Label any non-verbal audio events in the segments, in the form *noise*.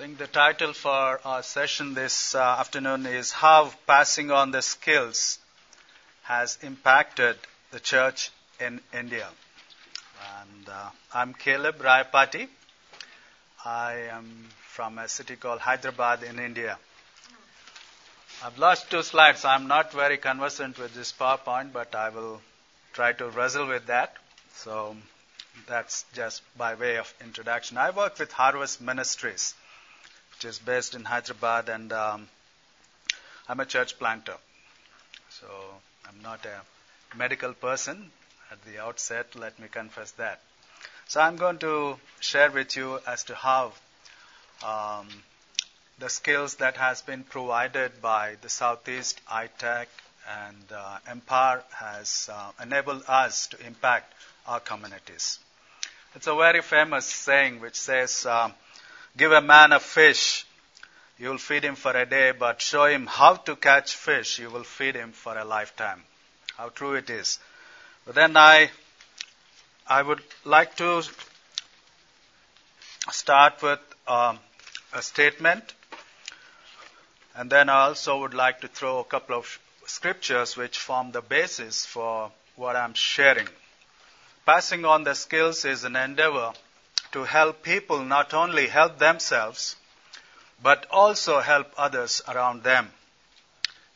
think the title for our session this uh, afternoon is How Passing on the Skills Has Impacted the Church in India. And uh, I'm Caleb Rayapati. I am from a city called Hyderabad in India. I've lost two slides. I'm not very conversant with this PowerPoint, but I will try to wrestle with that. So that's just by way of introduction. I work with Harvest Ministries which is based in Hyderabad, and um, I'm a church planter. So I'm not a medical person at the outset, let me confess that. So I'm going to share with you as to how um, the skills that has been provided by the Southeast ITEC and uh, Empower has uh, enabled us to impact our communities. It's a very famous saying which says, um, Give a man a fish, you will feed him for a day, but show him how to catch fish, you will feed him for a lifetime. How true it is. But then I, I would like to start with um, a statement, and then I also would like to throw a couple of scriptures which form the basis for what I'm sharing. Passing on the skills is an endeavor to help people not only help themselves, but also help others around them.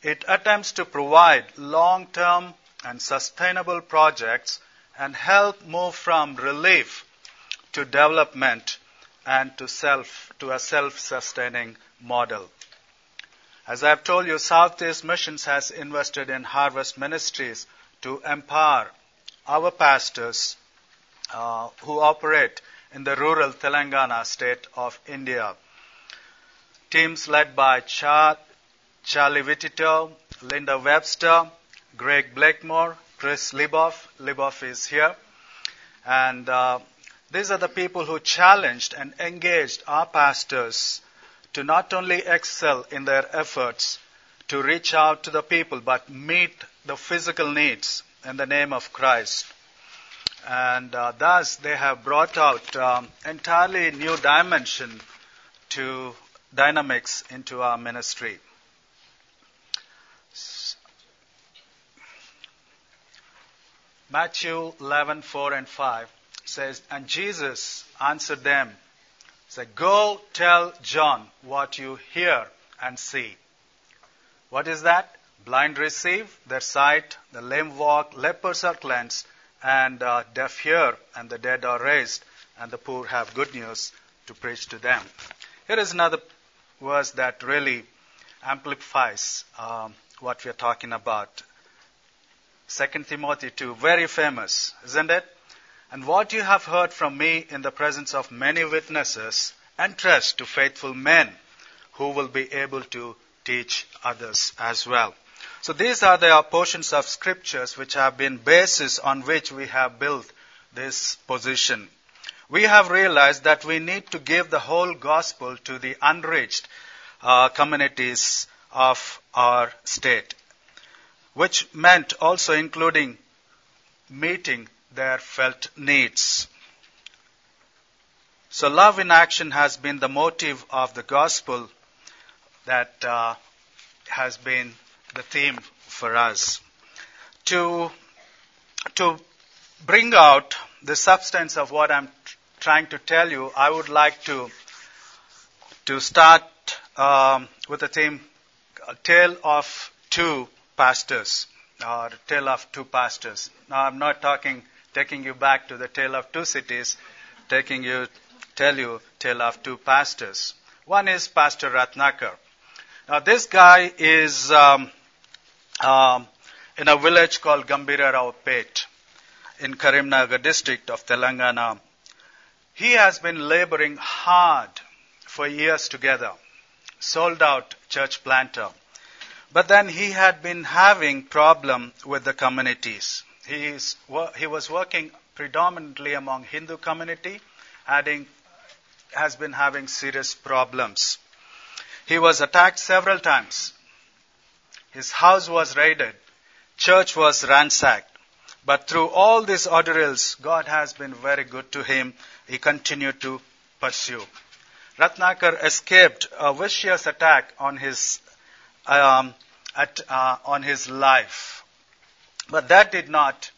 It attempts to provide long term and sustainable projects and help move from relief to development and to self to a self-sustaining model. As I've told you, Southeast Missions has invested in Harvest Ministries to empower our pastors uh, who operate in the rural Telangana state of India. Teams led by Char- Charlie Wittito, Linda Webster, Greg Blakemore, Chris Liboff. Liboff is here. And uh, these are the people who challenged and engaged our pastors to not only excel in their efforts to reach out to the people, but meet the physical needs in the name of Christ and uh, thus they have brought out um, entirely new dimension to dynamics into our ministry. Matthew 11, 4 and 5 says, And Jesus answered them, said, Go tell John what you hear and see. What is that? Blind receive their sight, the lame walk, lepers are cleansed, and uh, deaf hear, and the dead are raised, and the poor have good news to preach to them. Here is another verse that really amplifies um, what we are talking about. 2 Timothy 2, very famous, isn't it? And what you have heard from me in the presence of many witnesses, entrust to faithful men who will be able to teach others as well. So these are the portions of scriptures which have been basis on which we have built this position. We have realized that we need to give the whole gospel to the unreached uh, communities of our state, which meant also including meeting their felt needs. So love in action has been the motive of the gospel that uh, has been the theme for us. To, to bring out the substance of what I'm trying to tell you, I would like to, to start um, with the theme Tale of Two Pastors, or Tale of Two Pastors. Now, I'm not talking, taking you back to the Tale of Two Cities, taking you, tell you Tale of Two Pastors. One is Pastor Ratnakar. Now, this guy is um, um, in a village called Gambhira in Karimnagar district of Telangana. He has been laboring hard for years together, sold out church planter. But then he had been having problem with the communities. He, is, he was working predominantly among Hindu community, adding, has been having serious problems. He was attacked several times his house was raided. Church was ransacked. But through all these ordeals, God has been very good to him. He continued to pursue. Ratnakar escaped a vicious attack on his um, at, uh, on his life, but that did not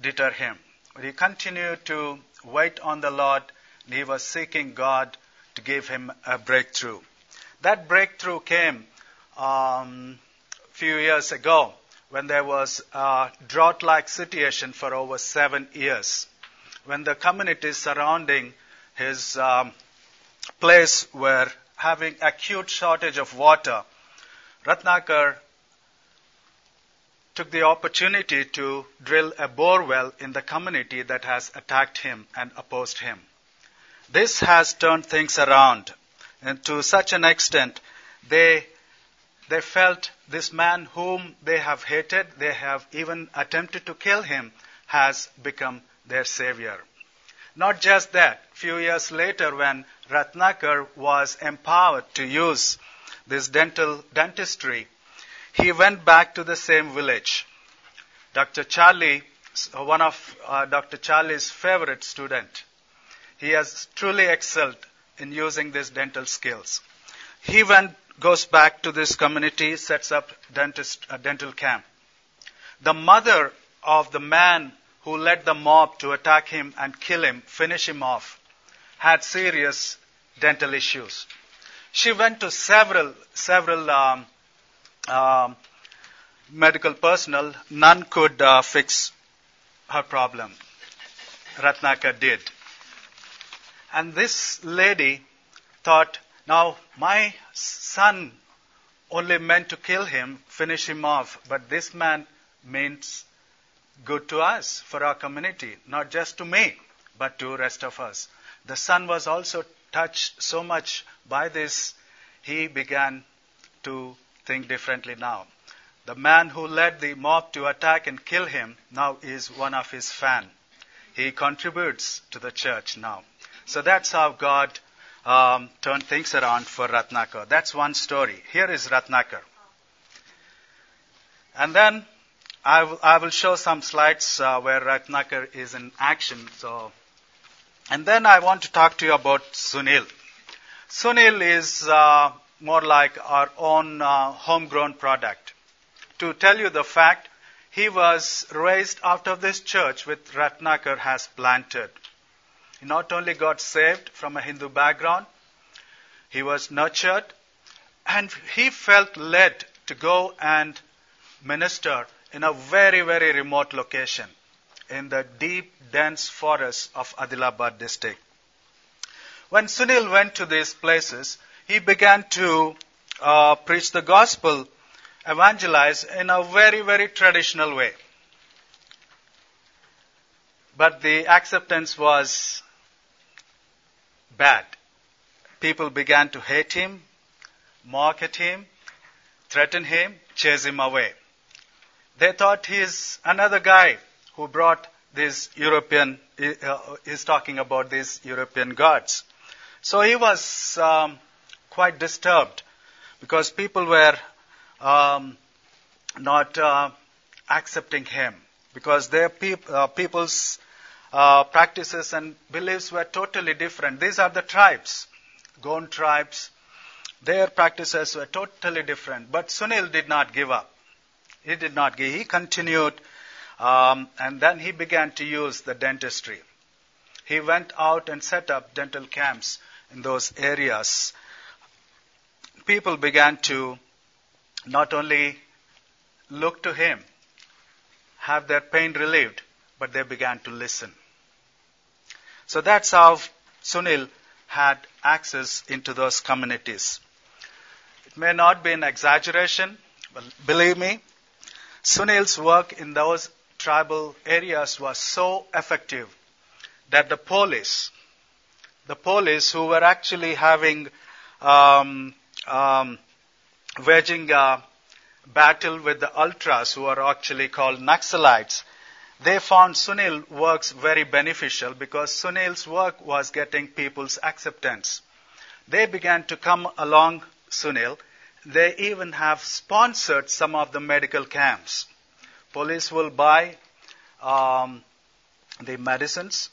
deter him. He continued to wait on the Lord, and he was seeking God to give him a breakthrough. That breakthrough came um, few years ago when there was a drought like situation for over seven years. When the communities surrounding his um, place were having acute shortage of water, Ratnakar took the opportunity to drill a bore well in the community that has attacked him and opposed him. This has turned things around, and to such an extent, they they felt this man whom they have hated, they have even attempted to kill him, has become their savior. Not just that, few years later when Ratnakar was empowered to use this dental dentistry, he went back to the same village. Dr. Charlie, one of uh, Dr. Charlie's favorite student, he has truly excelled in using these dental skills. He went goes back to this community, sets up dentist, a dental camp. The mother of the man who led the mob to attack him and kill him, finish him off, had serious dental issues. She went to several, several um, um, medical personnel. None could uh, fix her problem. Ratnakar did. And this lady thought, now, my son only meant to kill him, finish him off, but this man means good to us, for our community, not just to me, but to rest of us. The son was also touched so much by this, he began to think differently now. The man who led the mob to attack and kill him now is one of his fan. He contributes to the church now. So that's how God um, turned things around for Ratnakar. That's one story. Here is Ratnakar. And then I, w- I will show some slides uh, where Ratnakar is in action. So, and then I want to talk to you about Sunil. Sunil is uh, more like our own uh, homegrown product. To tell you the fact, he was raised out of this church which Ratnakar has planted. He not only got saved from a Hindu background, he was nurtured, and he felt led to go and minister in a very, very remote location in the deep, dense forests of Adilabad district. When Sunil went to these places, he began to uh, preach the gospel, evangelize in a very, very traditional way. But the acceptance was bad. People began to hate him, mock at him, threaten him, chase him away. They thought he's another guy who brought these European, uh, is talking about these European gods. So he was um, quite disturbed because people were um, not uh, accepting him because their peop- uh, people's uh, practices and beliefs were totally different. These are the tribes, Gond tribes. Their practices were totally different. But Sunil did not give up. He did not give. He continued, um, and then he began to use the dentistry. He went out and set up dental camps in those areas. People began to not only look to him, have their pain relieved, but they began to listen. So that's how Sunil had access into those communities. It may not be an exaggeration, but believe me, Sunil's work in those tribal areas was so effective that the police, the police who were actually having um, um, waging a battle with the ultras, who are actually called Naxalites, they found Sunil works very beneficial because Sunil's work was getting people's acceptance. They began to come along Sunil. They even have sponsored some of the medical camps. Police will buy um, the medicines.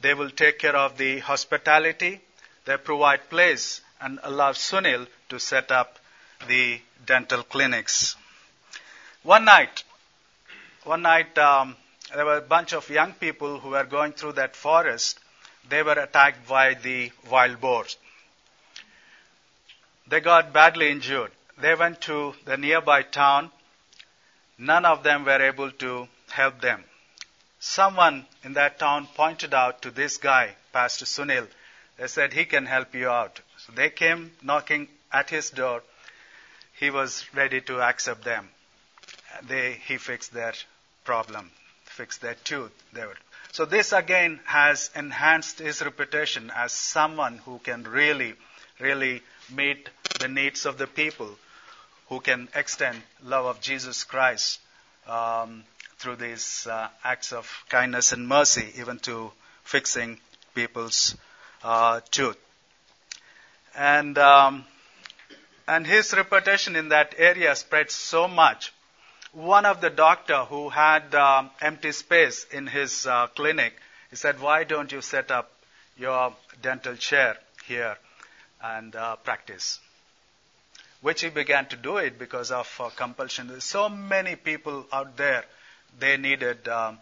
They will take care of the hospitality. they provide place and allow Sunil to set up the dental clinics. One night, one night, um, there were a bunch of young people who were going through that forest. They were attacked by the wild boars. They got badly injured. They went to the nearby town. None of them were able to help them. Someone in that town pointed out to this guy, Pastor Sunil. They said he can help you out. So they came knocking at his door. He was ready to accept them. They, he fixed their problem, fixed their tooth. Were, so this again has enhanced his reputation as someone who can really, really meet the needs of the people, who can extend love of Jesus Christ um, through these uh, acts of kindness and mercy, even to fixing people's uh, tooth. And um, and his reputation in that area spread so much. One of the doctor who had uh, empty space in his uh, clinic, he said, "Why don't you set up your dental chair here and uh, practice?" Which he began to do it because of uh, compulsion. There's so many people out there, they needed um,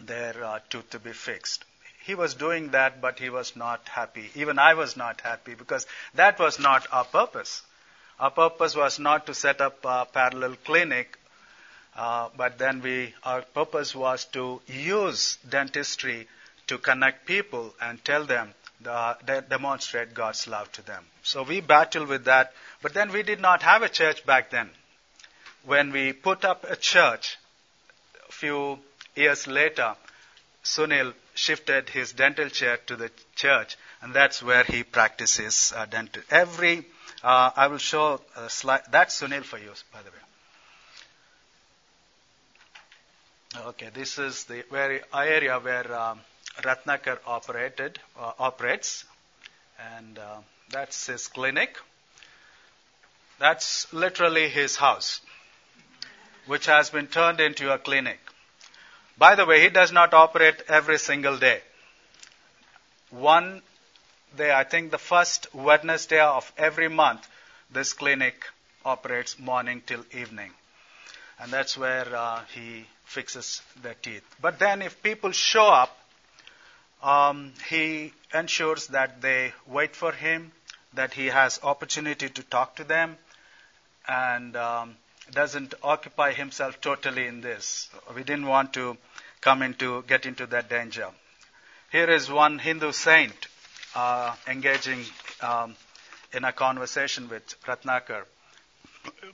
their uh, tooth to be fixed he was doing that, but he was not happy. Even I was not happy because that was not our purpose. Our purpose was not to set up a parallel clinic, uh, but then we, our purpose was to use dentistry to connect people and tell them, the, de- demonstrate God's love to them. So we battled with that, but then we did not have a church back then. When we put up a church a few years later, Sunil shifted his dental chair to the church, and that's where he practices uh, dental. Every, uh, I will show a slide. That's Sunil for you, by the way. Okay, this is the very area where um, Ratnakar operated, uh, operates, and uh, that's his clinic. That's literally his house, which has been turned into a clinic. By the way, he does not operate every single day. One day, I think the first Wednesday of every month, this clinic operates morning till evening. And that's where uh, he fixes their teeth. But then, if people show up, um, he ensures that they wait for him, that he has opportunity to talk to them, and um, doesn't occupy himself totally in this. We didn't want to come into, get into that danger. Here is one Hindu saint uh, engaging um, in a conversation with Ratnakar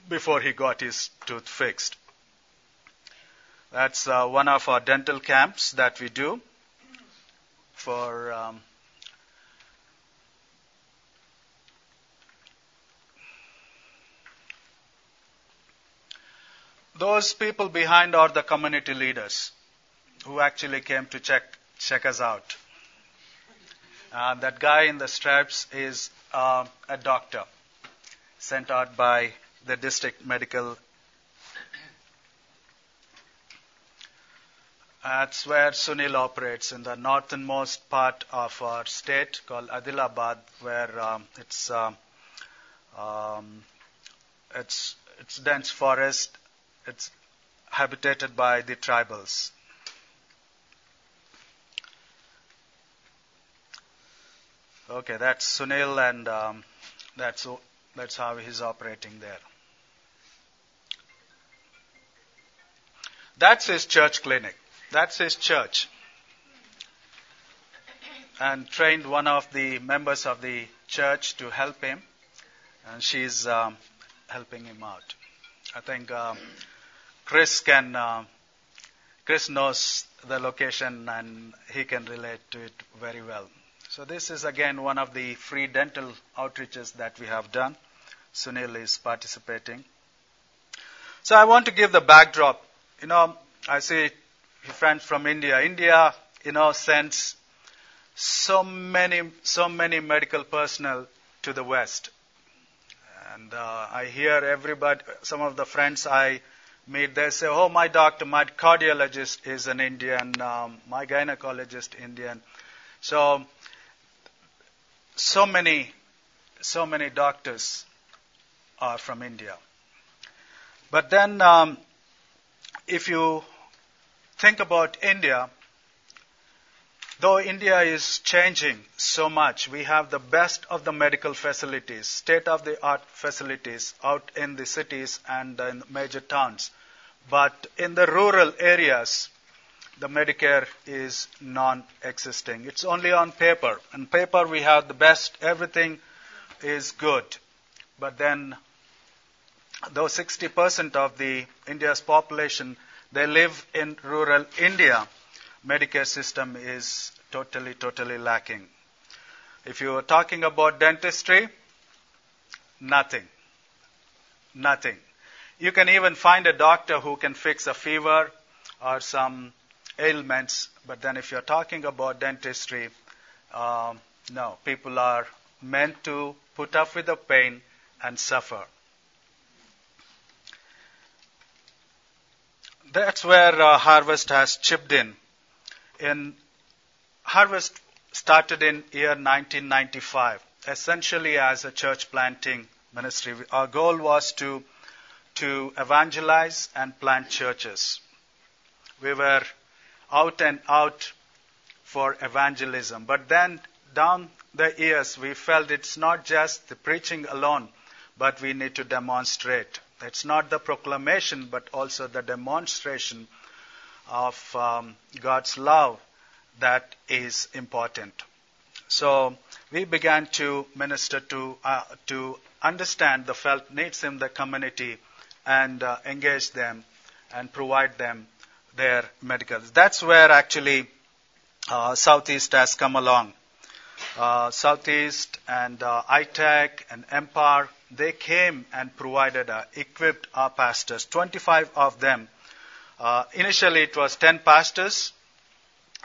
before he got his tooth fixed. That's uh, one of our dental camps that we do for um, those people behind are the community leaders who actually came to check check us out. Uh, that guy in the stripes is uh, a doctor sent out by the district medical. That's where Sunil operates in the northernmost part of our state called Adilabad, where um, it's uh, um, it's it's dense forest. It's habitated by the tribals. Okay, that's Sunil, and um, that's that's how he's operating there. That's his church clinic. That's his church. And trained one of the members of the church to help him, and she's um, helping him out. I think um, Chris can. Uh, Chris knows the location and he can relate to it very well. So this is again one of the free dental outreaches that we have done. Sunil is participating. So I want to give the backdrop. You know, I see friends from India. India, you know, sends so many, so many medical personnel to the West. And uh, I hear everybody, some of the friends I meet, they say, oh, my doctor, my cardiologist is an Indian, um, my gynecologist Indian. So so many, so many doctors are from India. But then, um, if you think about India, though India is changing so much, we have the best of the medical facilities, state of the art facilities out in the cities and in major towns. But in the rural areas, the Medicare is non existing. It's only on paper. On paper, we have the best, everything is good. But then, though 60% of the India's population they live in rural India, Medicare system is totally, totally lacking. If you are talking about dentistry, nothing. Nothing. You can even find a doctor who can fix a fever or some ailments, but then if you're talking about dentistry, um, no, people are meant to put up with the pain and suffer. That's where uh, Harvest has chipped in. In Harvest started in year 1995, essentially as a church planting ministry. Our goal was to to evangelize and plant churches. We were out and out for evangelism. But then down the years, we felt it's not just the preaching alone, but we need to demonstrate. It's not the proclamation, but also the demonstration of um, God's love that is important. So we began to minister to uh, to understand the felt needs in the community and uh, engage them and provide them their medicals. That's where actually uh, Southeast has come along. Uh, Southeast and uh, ITEC and Empire, they came and provided, uh, equipped our pastors, 25 of them. Uh, initially, it was 10 pastors.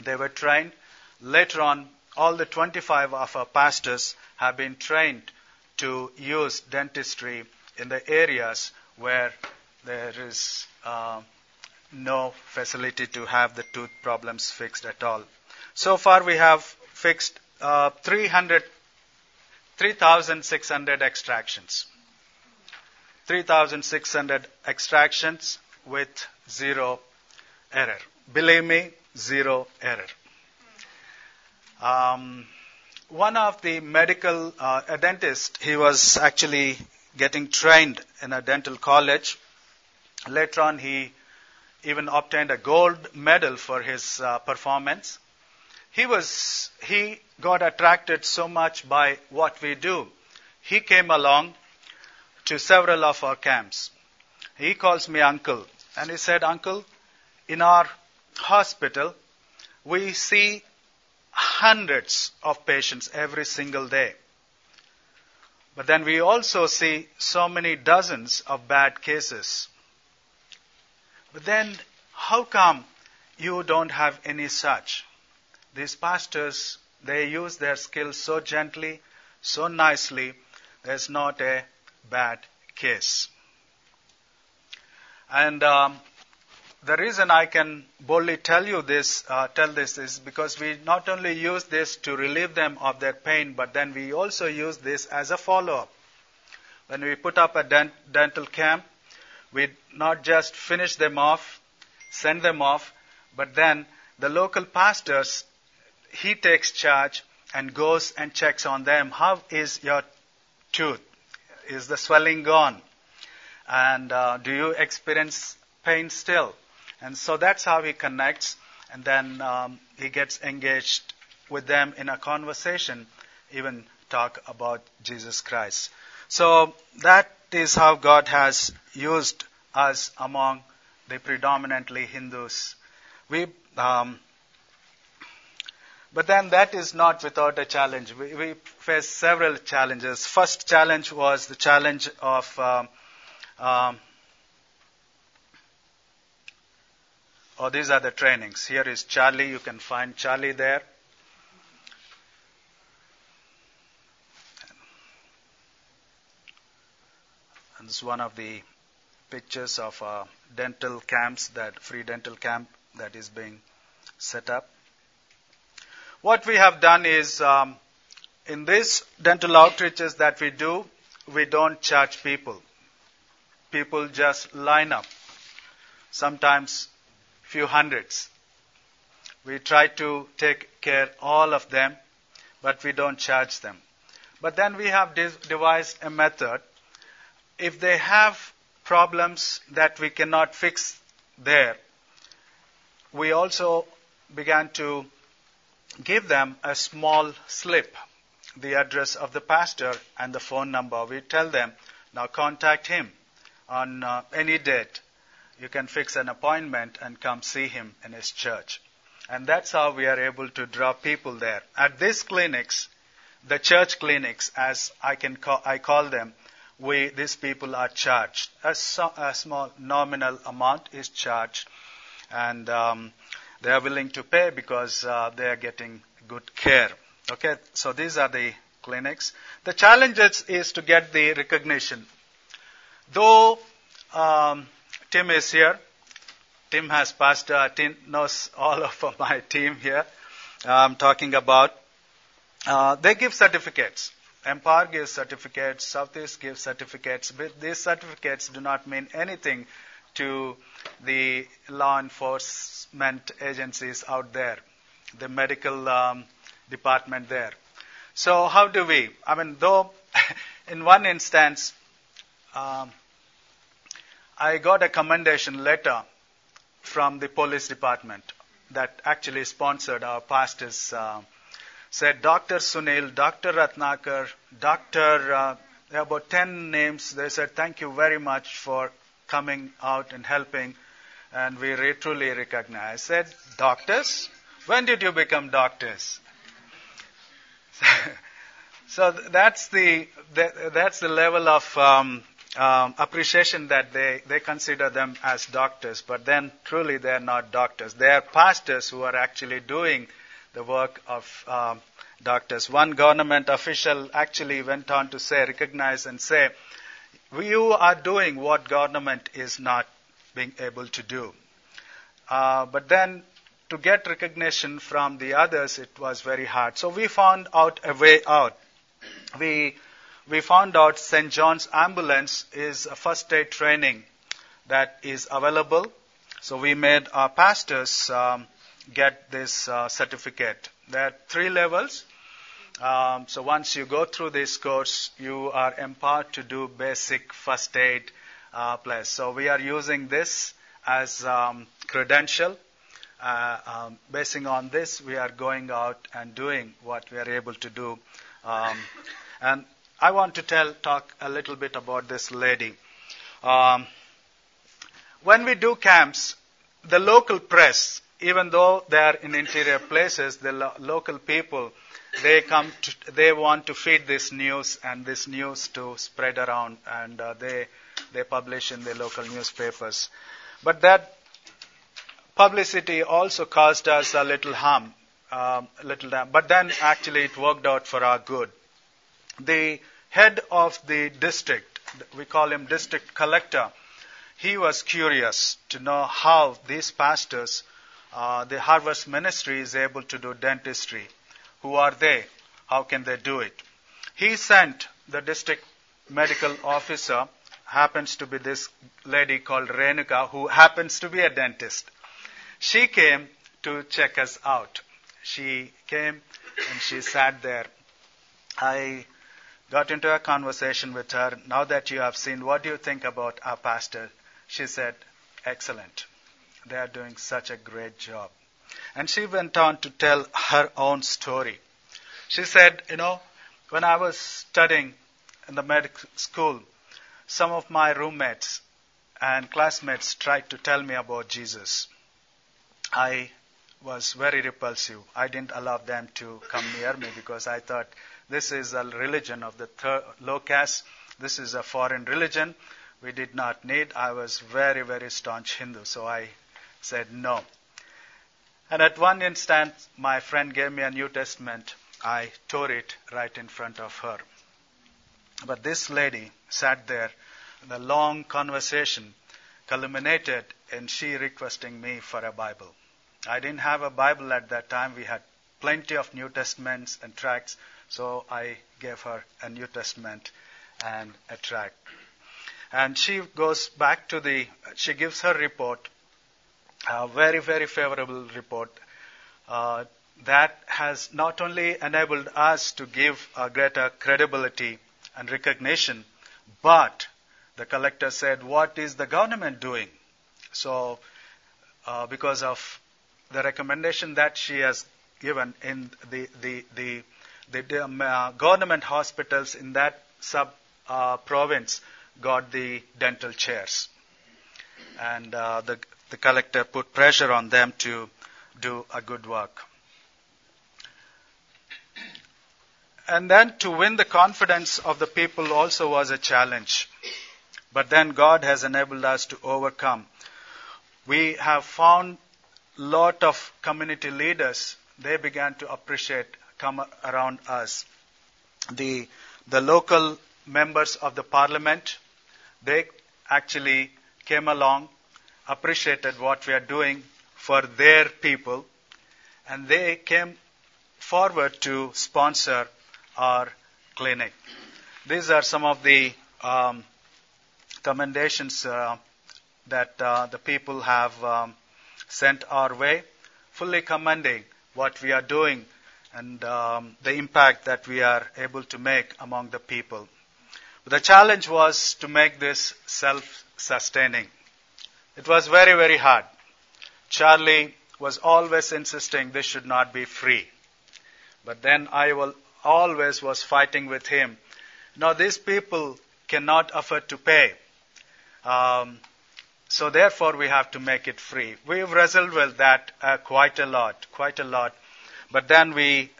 They were trained. Later on, all the 25 of our pastors have been trained to use dentistry in the areas where there is uh, no facility to have the tooth problems fixed at all. So far, we have fixed uh, 300, 3,600 extractions. 3,600 extractions with zero error. Believe me, zero error. Um, one of the medical, uh, he was actually getting trained in a dental college. Later on, he even obtained a gold medal for his uh, performance. He was he got attracted so much by what we do. He came along to several of our camps. He calls me uncle and he said, "Uncle, in our hospital we see hundreds of patients every single day. But then we also see so many dozens of bad cases. But then, how come you don't have any such? These pastors, they use their skills so gently, so nicely, there's not a bad case. And um, the reason I can boldly tell you this, uh, tell this is because we not only use this to relieve them of their pain, but then we also use this as a follow-up. When we put up a dent- dental camp, we not just finish them off, send them off, but then the local pastors, he takes charge and goes and checks on them. How is your tooth? Is the swelling gone? And uh, do you experience pain still? And so that's how he connects, and then um, he gets engaged with them in a conversation, even talk about Jesus Christ. So that is how God has used us among the predominantly Hindus. We, um, but then that is not without a challenge. We, we face several challenges. First challenge was the challenge of um, um, oh, these are the trainings. Here is Charlie. You can find Charlie there. And this is one of the pictures of uh, dental camps, that free dental camp that is being set up. What we have done is um, in these dental outreaches that we do, we don't charge people. People just line up, sometimes few hundreds. We try to take care all of them, but we don't charge them. But then we have devised a method. If they have problems that we cannot fix there, we also began to give them a small slip, the address of the pastor and the phone number. We tell them, now contact him on uh, any date. You can fix an appointment and come see him in his church. And that's how we are able to draw people there. At these clinics, the church clinics, as I can call, I call them, we, these people are charged. A, so, a small nominal amount is charged, and um, they are willing to pay because uh, they are getting good care. Okay, so these are the clinics. The challenge is to get the recognition. Though um, Tim is here, Tim has pastor, Tim knows all *laughs* of my team here. I'm talking about. Uh, they give certificates. Empire gives certificates, Southeast gives certificates, but these certificates do not mean anything to the law enforcement agencies out there, the medical um, department there. So how do we? I mean, though *laughs* in one instance, um, I got a commendation letter from the police department that actually sponsored our pastors. Uh, said Dr. Sunil, Dr. Ratnakar, Dr. Uh, about 10 names. They said, Thank you very much for coming out and helping. And we truly recognize. I said, Doctors? When did you become doctors? *laughs* so that's the, that's the level of um, um, appreciation that they, they consider them as doctors, but then truly they are not doctors. They are pastors who are actually doing the work of um, doctors. One government official actually went on to say, recognize and say, you are doing what government is not being able to do. Uh, but then to get recognition from the others, it was very hard. So we found out a way out. We, we found out St. John's Ambulance is a first aid training that is available. So we made our pastors um, get this uh, certificate. There are three levels. Um, so once you go through this course, you are empowered to do basic first aid uh. So we are using this as um, credential. Uh, um, basing on this, we are going out and doing what we are able to do. Um, and I want to tell, talk a little bit about this lady. Um, when we do camps, the local press even though they are in interior places, the lo- local people, they come to, they want to feed this news and this news to spread around and uh, they, they publish in the local newspapers. But that publicity also caused us a little harm, um, a little damage. But then actually it worked out for our good. The head of the district, we call him district collector, he was curious to know how these pastors uh, the Harvest Ministry is able to do dentistry. Who are they? How can they do it? He sent the district medical officer, happens to be this lady called Renuka, who happens to be a dentist. She came to check us out. She came and she sat there. I got into a conversation with her. Now that you have seen, what do you think about our pastor? She said, excellent. They are doing such a great job. And she went on to tell her own story. She said, You know, when I was studying in the medical school, some of my roommates and classmates tried to tell me about Jesus. I was very repulsive. I didn't allow them to come near me because I thought this is a religion of the third, low caste. This is a foreign religion. We did not need. I was very, very staunch Hindu, so I said no. And at one instant, my friend gave me a New Testament. I tore it right in front of her. But this lady sat there, the long conversation culminated in she requesting me for a Bible. I didn't have a Bible at that time. We had plenty of New Testaments and tracts. So I gave her a New Testament and a tract. And she goes back to the, she gives her report, a very, very favorable report. Uh, that has not only enabled us to give a greater credibility and recognition, but the collector said, What is the government doing? So, uh, because of the recommendation that she has given in the, the, the, the um, uh, government hospitals in that sub uh, province got the dental chairs. And uh, the, the collector put pressure on them to do a good work. And then to win the confidence of the people also was a challenge. But then God has enabled us to overcome. We have found a lot of community leaders. They began to appreciate, come around us. The, the local members of the parliament, they actually came along, appreciated what we are doing for their people, and they came forward to sponsor our clinic. These are some of the um, commendations uh, that uh, the people have um, sent our way, fully commending what we are doing and um, the impact that we are able to make among the people. The challenge was to make this self sustaining. It was very, very hard. Charlie was always insisting this should not be free. But then I will, always was fighting with him. Now, these people cannot afford to pay. Um, so, therefore, we have to make it free. We've wrestled with that uh, quite a lot, quite a lot. But then we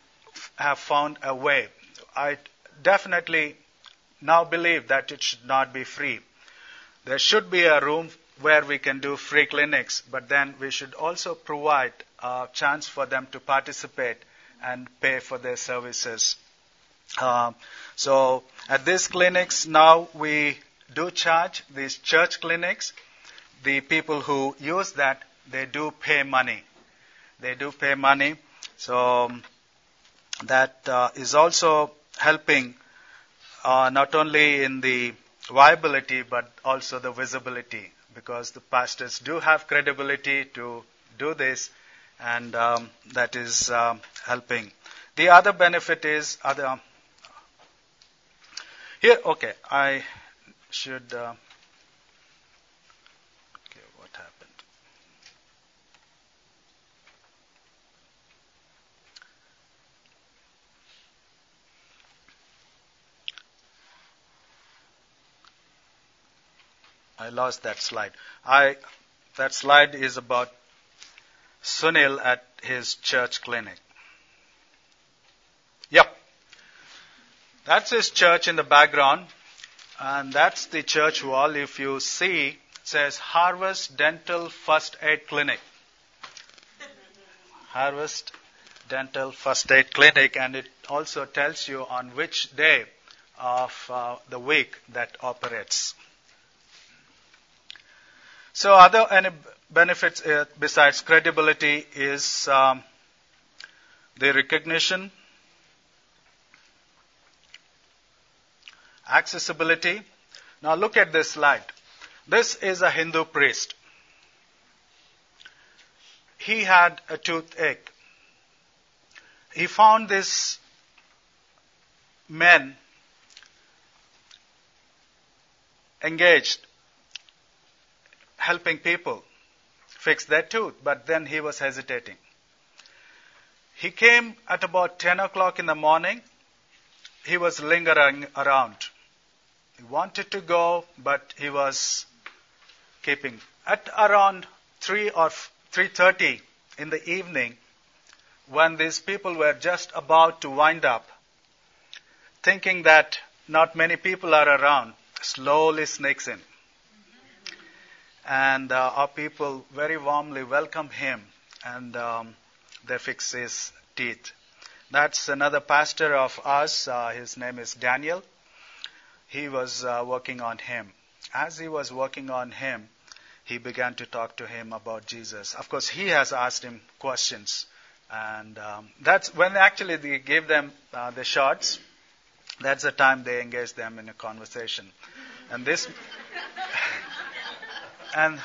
have found a way. I definitely now believe that it should not be free. There should be a room where we can do free clinics, but then we should also provide a chance for them to participate and pay for their services. Uh, so at these clinics now we do charge these church clinics. The people who use that they do pay money. They do pay money. So um, that uh, is also helping uh, not only in the viability but also the visibility because the pastors do have credibility to do this and um, that is um, helping. The other benefit is other. Here, okay, I should. Uh, okay, what happened? I lost that slide. I that slide is about Sunil at his church clinic. Yep. That's his church in the background. And that's the church wall. If you see, says Harvest Dental First Aid Clinic. *laughs* Harvest Dental First Aid Clinic. And it also tells you on which day of uh, the week that operates. So, other any benefits uh, besides credibility is um, the recognition, accessibility. Now, look at this slide. This is a Hindu priest. He had a toothache. He found this men engaged helping people fix their tooth, but then he was hesitating. He came at about 10 o'clock in the morning. He was lingering around. He wanted to go, but he was keeping. At around 3 or 3.30 in the evening, when these people were just about to wind up, thinking that not many people are around, slowly sneaks in and uh, our people very warmly welcome him and um, they fix his teeth. That's another pastor of us. Uh, his name is Daniel. He was uh, working on him. As he was working on him, he began to talk to him about Jesus. Of course, he has asked him questions And um, that's when actually they gave them uh, the shots. That's the time they engaged them in a conversation. And this, *laughs* and,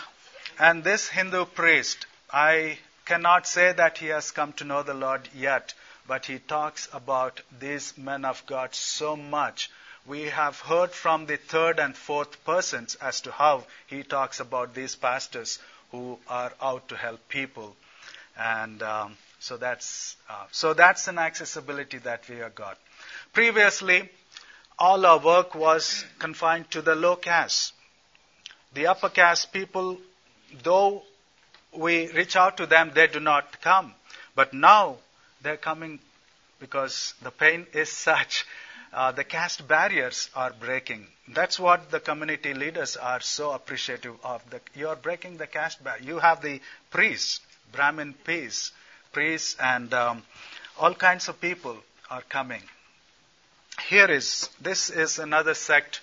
and this Hindu priest, I cannot say that he has come to know the Lord yet, but he talks about these men of God so much. We have heard from the third and fourth persons as to how he talks about these pastors who are out to help people. And um, so that's uh, so that's an accessibility that we have got. Previously, all our work was confined to the low caste. The upper caste people, though we reach out to them, they do not come. But now they're coming because the pain *laughs* is such. Uh, the caste barriers are breaking. That's what the community leaders are so appreciative of. The, you are breaking the caste barrier. You have the priests, Brahmin priests, priests, and um, all kinds of people are coming here is this is another sect.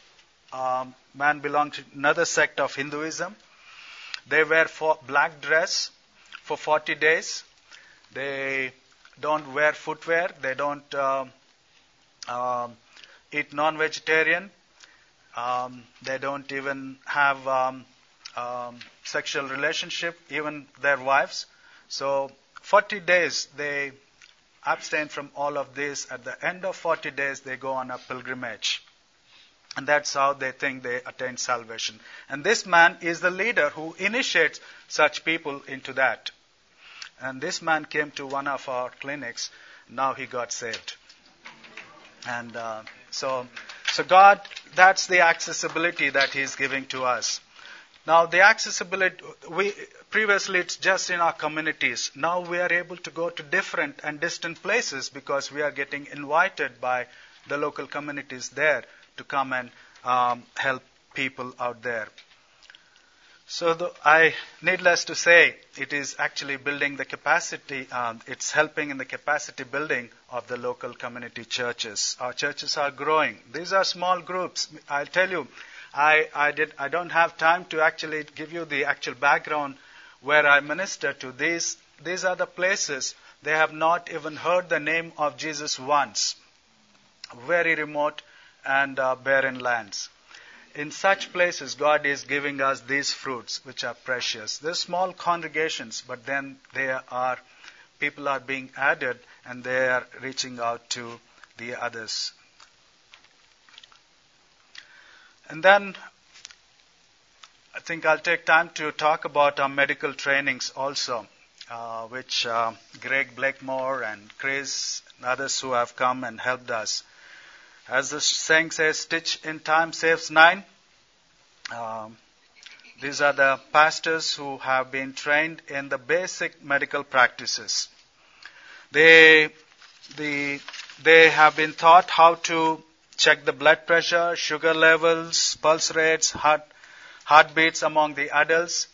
Um, man belonged to another sect of Hinduism. They wear for black dress for 40 days. They don't wear footwear. They don't uh, uh, eat non-vegetarian. Um, they don't even have um, um, sexual relationship, even their wives. So 40 days they abstain from all of this. At the end of 40 days, they go on a pilgrimage. And that's how they think they attain salvation. And this man is the leader who initiates such people into that. And this man came to one of our clinics. Now he got saved. And uh, so, so God, that's the accessibility that He's giving to us. Now, the accessibility, we, previously it's just in our communities. Now we are able to go to different and distant places because we are getting invited by the local communities there to come and um, help people out there. So the, I, needless to say, it is actually building the capacity. Um, it's helping in the capacity building of the local community churches. Our churches are growing. These are small groups. I'll tell you, I, I, did, I don't have time to actually give you the actual background where I minister to. These, these are the places they have not even heard the name of Jesus once. Very remote and uh, barren lands. In such places, God is giving us these fruits, which are precious. They're small congregations, but then they are, people are being added and they are reaching out to the others. And then I think I'll take time to talk about our medical trainings also, uh, which uh, Greg Blakemore and Chris and others who have come and helped us. As the saying says, stitch in time saves nine. Um, these are the pastors who have been trained in the basic medical practices. They, the, they have been taught how to check the blood pressure, sugar levels, pulse rates, heart, heartbeats among the adults.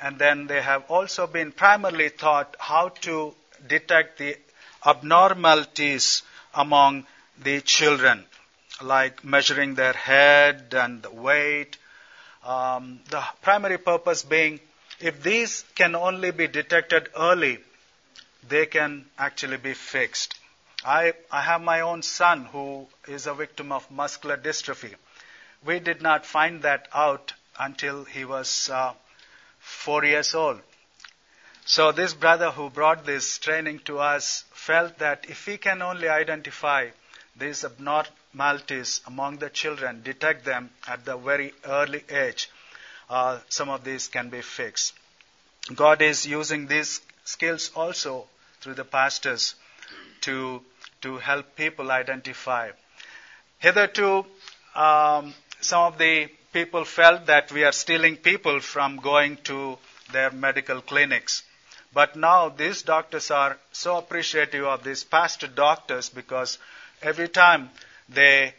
And then they have also been primarily taught how to detect the abnormalities among the children, like measuring their head and the weight. Um, the primary purpose being if these can only be detected early, they can actually be fixed. I, I have my own son who is a victim of muscular dystrophy. We did not find that out until he was uh, four years old. So this brother who brought this training to us felt that if we can only identify these abnormalities among the children, detect them at the very early age, uh, some of these can be fixed. God is using these skills also through the pastors to to help people identify. Hitherto, um, some of the people felt that we are stealing people from going to their medical clinics. But now these doctors are so appreciative of these past doctors because every time they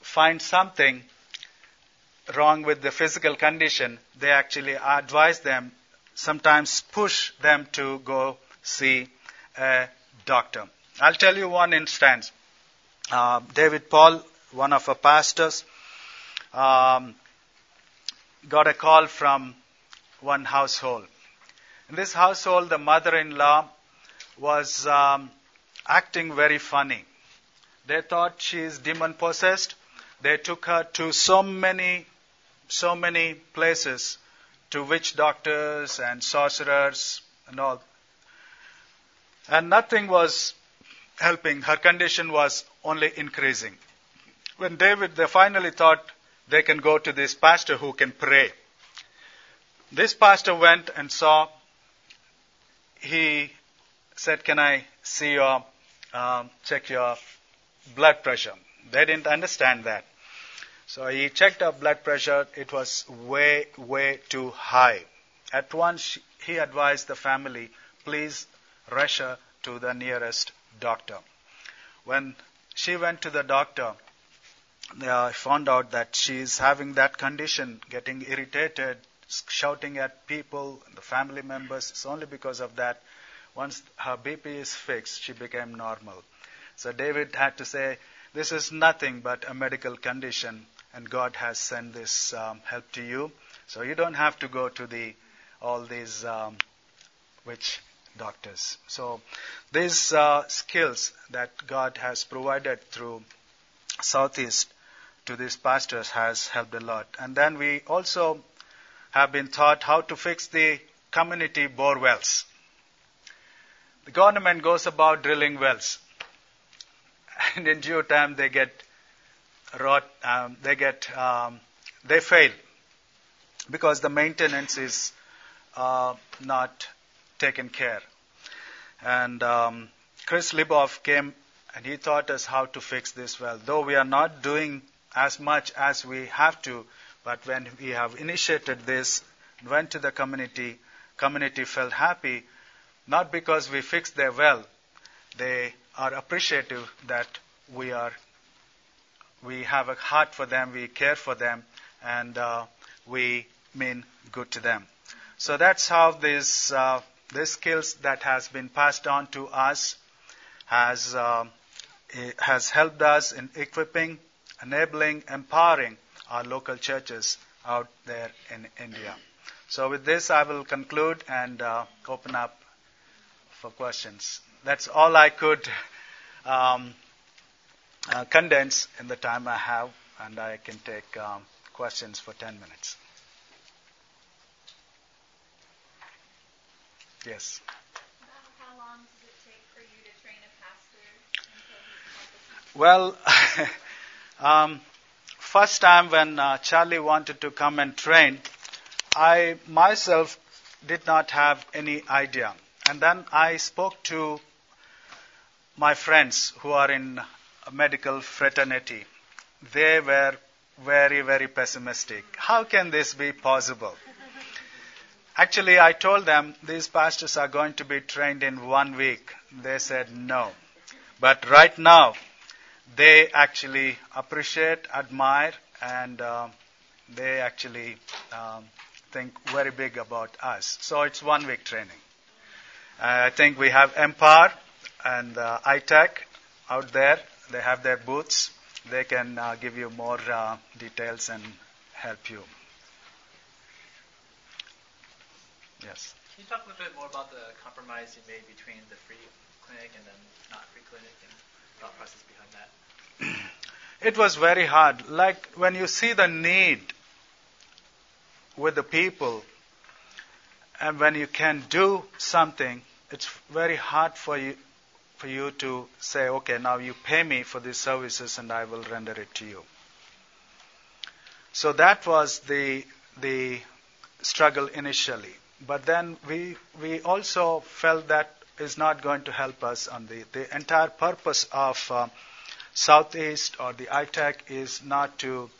find something wrong with the physical condition, they actually advise them, sometimes push them to go see a doctor. I'll tell you one instance. Uh, David Paul, one of our pastors, um, got a call from one household. In this household, the mother in law was um, acting very funny. They thought she is demon possessed. They took her to so many, so many places, to witch doctors and sorcerers and all. And nothing was helping. Her condition was only increasing. When David, they finally thought they can go to this pastor who can pray. This pastor went and saw, he said, Can I see your, um, check your blood pressure? They didn't understand that. So he checked her blood pressure. It was way, way too high. At once, he advised the family, please rush her to the nearest doctor. When she went to the doctor, they found out that she is having that condition, getting irritated, shouting at people, the family members. It's only because of that. Once her BP is fixed, she became normal. So David had to say, This is nothing but a medical condition, and God has sent this um, help to you. So you don't have to go to the all these um, witch doctors. So these uh, skills that God has provided through Southeast to these pastors has helped a lot. And then we also have been taught how to fix the community bore wells. The government goes about drilling wells, and in due time they get rot, um, they get um, they fail because the maintenance is uh, not taken care. And um, Chris Liboff came and he taught us how to fix this well. Though we are not doing as much as we have to, but when we have initiated this, went to the community, community felt happy, not because we fix their well, they are appreciative that we are, we have a heart for them, we care for them, and uh, we mean good to them. So that's how this uh, this skills that has been passed on to us has uh, has helped us in equipping, enabling, empowering our local churches out there in India. So with this, I will conclude and uh, open up for questions. That's all I could um, uh, condense in the time I have, and I can take um, questions for 10 minutes. Yes. How long does it take for you to train a pastor Well, *laughs* um, first time when uh, Charlie wanted to come and train, I myself did not have any idea. And then I spoke to my friends who are in medical fraternity. They were very, very pessimistic. How can this be possible? Actually, I told them these pastors are going to be trained in one week. They said no. But right now, they actually appreciate, admire, and uh, they actually um, think very big about us. So it's one week training. Uh, I think we have Empower and uh, I-TEC out there. They have their booths. They can uh, give you more uh, details and help you. Yes. Can you talk a little bit more about the compromise you made between the free clinic and then not free clinic and thought process behind that? *clears throat* It was very hard. Like when you see the need with the people and when you can do something, it's very hard for you for you to say, okay, now you pay me for these services and I will render it to you. So that was the the struggle initially. But then we, we also felt that is not going to help us on the, the entire purpose of uh, Southeast or the I-TEC is not to,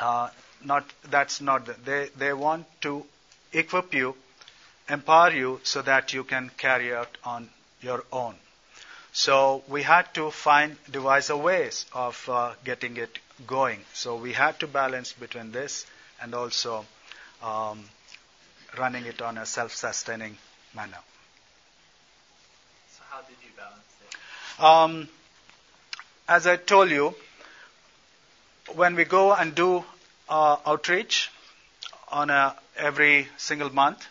uh, not, that's not, the, they, they want to equip you, empower you so that you can carry out on your own. So we had to find, devise a ways of uh, getting it going. So we had to balance between this and also um, running it on a self-sustaining manner. So how did you balance it? Um, as I told you, when we go and do uh, outreach on a every single month,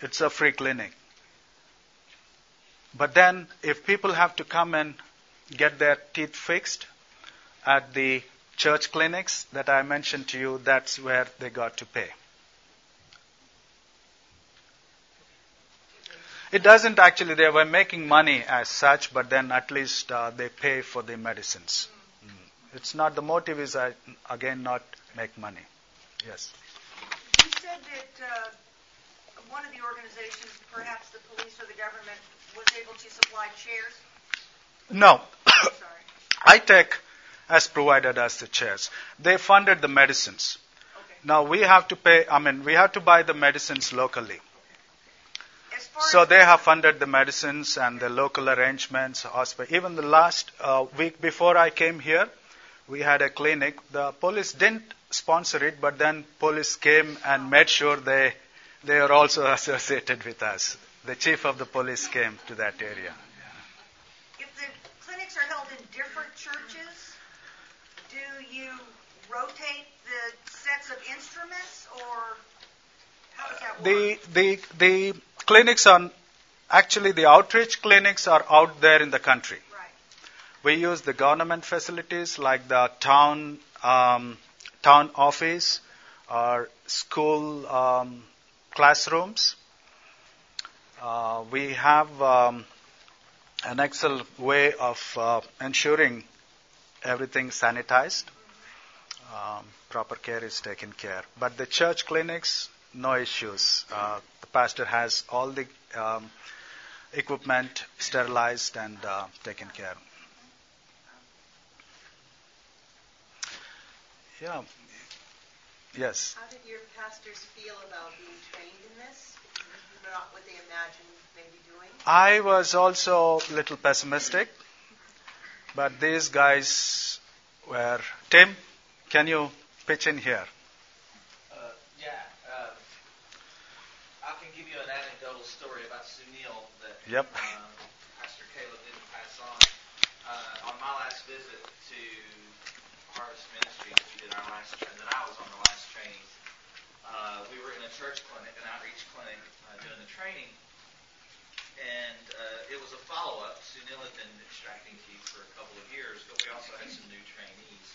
it's a free clinic. But then, if people have to come and get their teeth fixed at the church clinics that I mentioned to you, that's where they got to pay. It doesn't actually, they were making money as such, but then at least uh, they pay for the medicines. Mm. It's not, the motive is, uh, again, not make money. Yes. You said that uh, one of the organizations, perhaps the police or the government, was able to supply chairs? No. Sorry. *coughs* I-TEC has provided us the chairs. They funded the medicines. Okay. Now we have to pay, I mean, we have to buy the medicines locally. So they have funded the medicines and the local arrangements, hospital. Even the last uh, week before I came here, we had a clinic. The police didn't sponsor it, but then police came and made sure they they are also *laughs* associated with us. The chief of the police came to that area. if the clinics are held in different churches, do you rotate the sets of instruments, or how does that work? The the the clinics are actually the outreach clinics are out there in the country. right. We use the government facilities like the town um, town office or school um, classrooms. Uh, we have um, an excellent way of uh, ensuring everything sanitized. Um, proper care is taken care. But the church clinics, no issues. Uh, the pastor has all the um, equipment sterilized and uh, taken care. Yeah. Yes. How did your pastors feel about being trained in this? Not what they imagined maybe doing? I was also a little pessimistic, but these guys were. Tim, can you pitch in here? Uh, yeah. Uh, I can give you an anecdotal story about Sunil that Yep. um, Pastor Caleb didn't pass on. Uh, on my last visit to Harvest Ministries, we did our last training, and I was on the last training. Uh, we were in a church clinic, an outreach clinic, uh, doing the training, and uh, it was a follow-up. Sunil had been extracting teeth for a couple of years, but we also had some new trainees.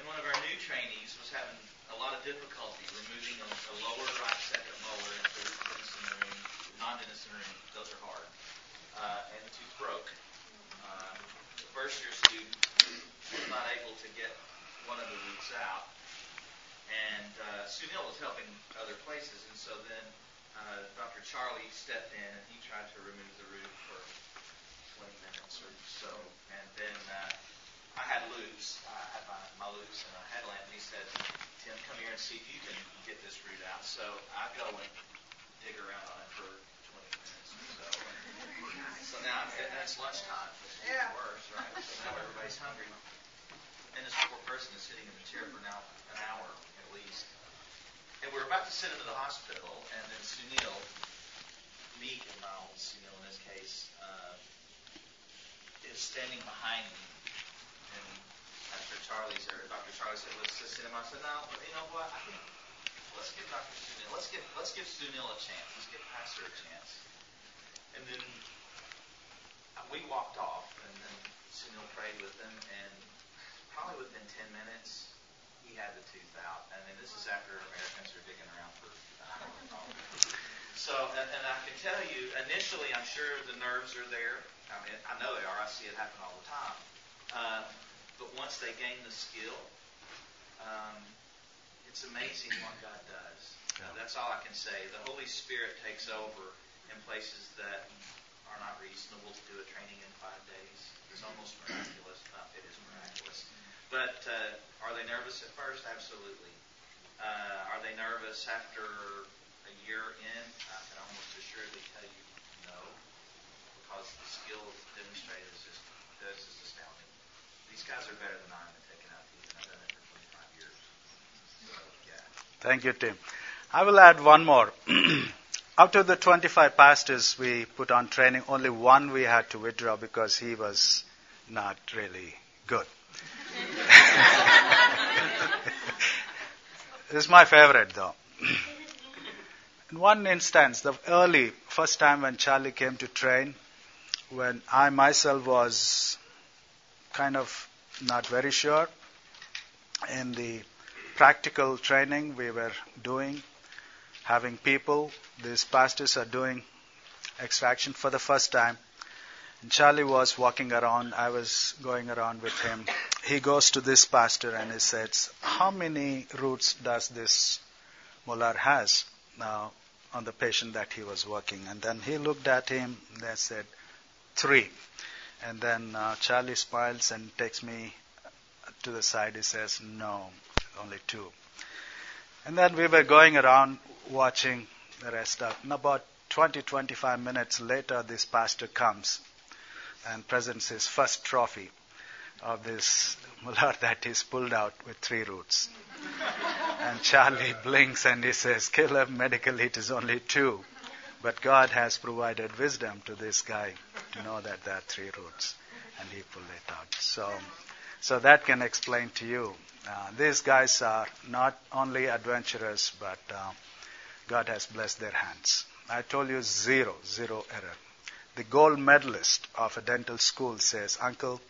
And one of our new trainees was having a lot of difficulty removing a, a lower right second molar into the dentistry room, non-dentistry room. Those are hard. Uh, and the tooth broke. Um, the first year student was not able to get one of the roots out. And uh, Sunil was helping other places, and so then uh, Dr. Charlie stepped in and he tried to remove the root for 20 minutes or so. And then uh, I had loupes. I had my, my loupes and a headlamp, and he said, Tim, come here and see if you can get this root out. So I go and dig around on it for 20 minutes or so. *laughs* So now and it's lunchtime, is Yeah. worse, right? So now everybody's hungry. And this poor person is sitting in the chair for now an hour at least. And we're about to send him to the hospital, and then Sunil, Meek and old Sunil in this case, uh, is standing behind me. And Pastor Charlie said, or Dr. Charlie said, let's just send him. I said, no, but you know what? I think let's give Dr. Sunil, let's give let's give Sunil a chance. Let's give Pastor a chance. And then uh, we walked off, and then Sunil prayed with them, and probably within 10 minutes, he had the tooth out. I mean, this is after Americans are digging around for know. So, and, and I can tell you, initially, I'm sure the nerves are there. I mean, I know they are. I see it happen all the time. Uh, but once they gain the skill, um, it's amazing what God does. Uh, that's all I can say. The Holy Spirit takes over in places that are not reasonable to do a training in five days. It's almost miraculous. Uh, it is miraculous. But uh, are they nervous at first? Absolutely. Uh, are they nervous after a year in? I can almost assuredly tell you no, because the skill demonstrated is just, is astounding. These guys are better than I am at taking out teeth, and I've done it for 25 years. So, yeah. Thank you, Tim. I will add one more. *clears throat* Out of the 25 pastors we put on training, only one we had to withdraw because he was not really good. *laughs* this is my favorite, though. *clears throat* In one instance, the early, first time when Charlie came to train, when I myself was kind of not very sure in the practical training we were doing, having people, these pastors are doing extraction for the first time. And Charlie was walking around, I was going around with him. He goes to this pastor and he says, How many roots does this molar has now on the patient that he was working? And then he looked at him and said, Three. And then uh, Charlie smiles and takes me to the side. He says, No, only two. And then we were going around watching the rest of. And about 20, 25 minutes later, this pastor comes and presents his first trophy of this molar *laughs* that he's pulled out with three roots. *laughs* and Charlie blinks and he says, Caleb, medically it is only two. But God has provided wisdom to this guy to know that there are three roots. And he pulled it out. So, so that can explain to you. Uh, these guys are not only adventurous, but uh, God has blessed their hands. I told you zero, zero error. The gold medalist of a dental school says, Uncle,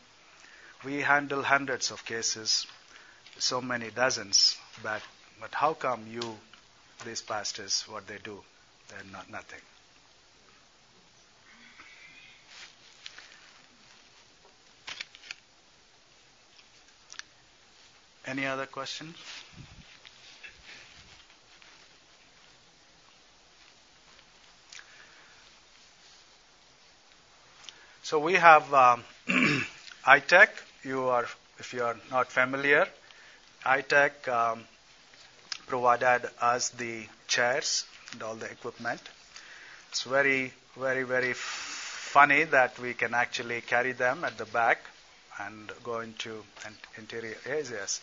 we handle hundreds of cases, so many dozens, but, but how come you, these pastors, what they do? They're not nothing. Any other questions? So we have um, *clears throat* I-TEC. You are, if you are not familiar, I-TEC um, provided us the chairs and all the equipment. It's very, very, very funny that we can actually carry them at the back and go into interior areas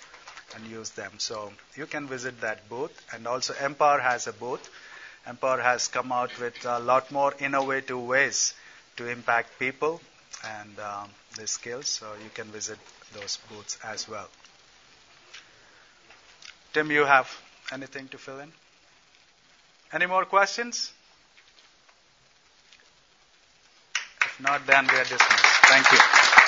and use them. So you can visit that booth. And also Empower has a booth. Empower has come out with a lot more innovative ways to impact people and um, their skills. So you can visit those booths as well. Tim, you have anything to fill in? Any more questions? If not, then we are dismissed. Thank you.